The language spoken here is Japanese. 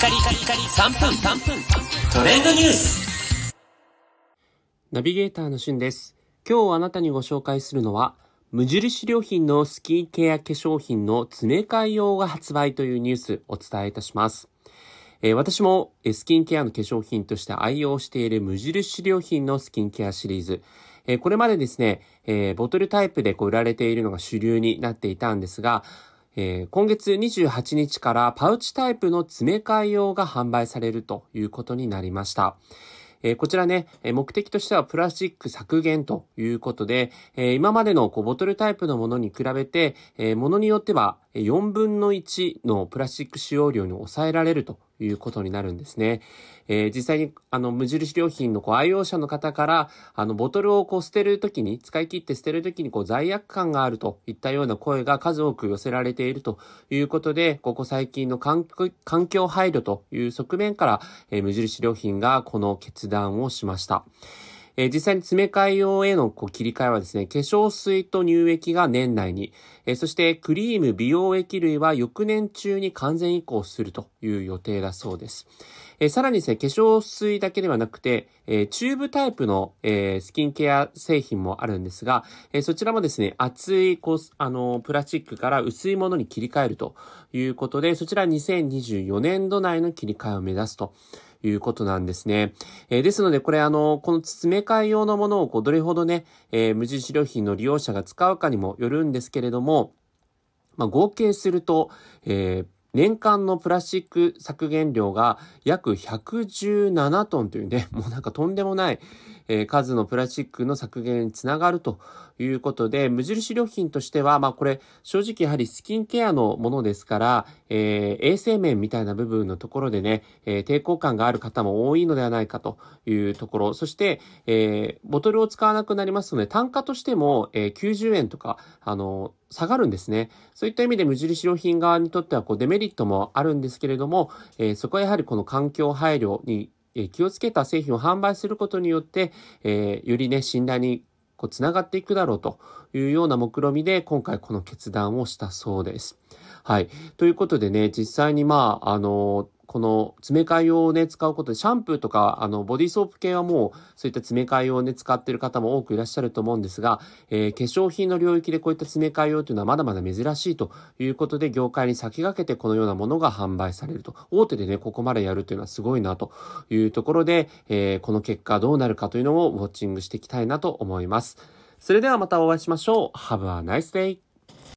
カリカリカリ3分3分トレンドニュースナビゲーターのしゅんです。今日あなたにご紹介するのは、無印良品のスキンケア化粧品の詰め替え用が発売というニュースお伝えいたします。えー私もスキンケアの化粧品として愛用している無印良品のスキンケアシリーズ。えこれまでですね、えーボトルタイプでこう売られているのが主流になっていたんですが、えー今月28日からパウチタイプの詰め替え用が販売されるということになりました。えーこちらね、目的としてはプラスチック削減ということで、えー今までのこうボトルタイプのものに比べて、えーものによっては4分の1のプラスチック使用量に抑えられるということになるんですね。えー実際にあの無印良品のこう愛用者の方から、あのボトルをこう捨てるときに、使い切って捨てるときにこう罪悪感があるといったような声が数多く寄せられているということで、ここ最近の環境配慮という側面から、えー無印良品がこの決断をしました。えー実際に詰め替え用へのこう切り替えはですね、化粧水と乳液が年内に、えーそしてクリーム、美容液類は翌年中に完全移行するという予定だそうです。えーさらにですね、化粧水だけではなくて、えチューブタイプの、えスキンケア製品もあるんですが、えそちらもですね、厚いこう、あの、プラスチックから薄いものに切り替えるということで、そちら2024年度内の切り替えを目指すと。いうことなんですね。えーですので、これあの、この詰め替え用のものをこうどれほどね、えー無印良品の利用者が使うかにもよるんですけれども、まあ、合計すると、えー年間のプラスチック削減量が約117トンというね、もうなんかとんでもない、えー数のプラスチックの削減につながるということで、無印良品としては、まあこれ正直やはりスキンケアのものですから、えー衛生面みたいな部分のところでね、えー抵抗感がある方も多いのではないかというところ、そして、えボトルを使わなくなりますので、単価としても、えー90円とか、あの、下がるんですね。そういった意味で無印良品側にとってはこうデメリットもあるんですけれども、えーそこはやはりこの環境配慮に気をつけた製品を販売することによって、えーよりね、信頼にこうつながっていくだろうというような目論見で今回この決断をしたそうです。はい。ということでね、実際にまあ、あのこの詰め替え用をね、使うことで、シャンプーとか、あの、ボディーソープ系はもう、そういった詰め替え用をね、使ってる方も多くいらっしゃると思うんですが、えー化粧品の領域でこういった詰め替え用というのはまだまだ珍しいということで、業界に先駆けてこのようなものが販売されると。大手でね、ここまでやるというのはすごいなというところで、えーこの結果どうなるかというのをウォッチングしていきたいなと思います。それではまたお会いしましょう。Have a nice day!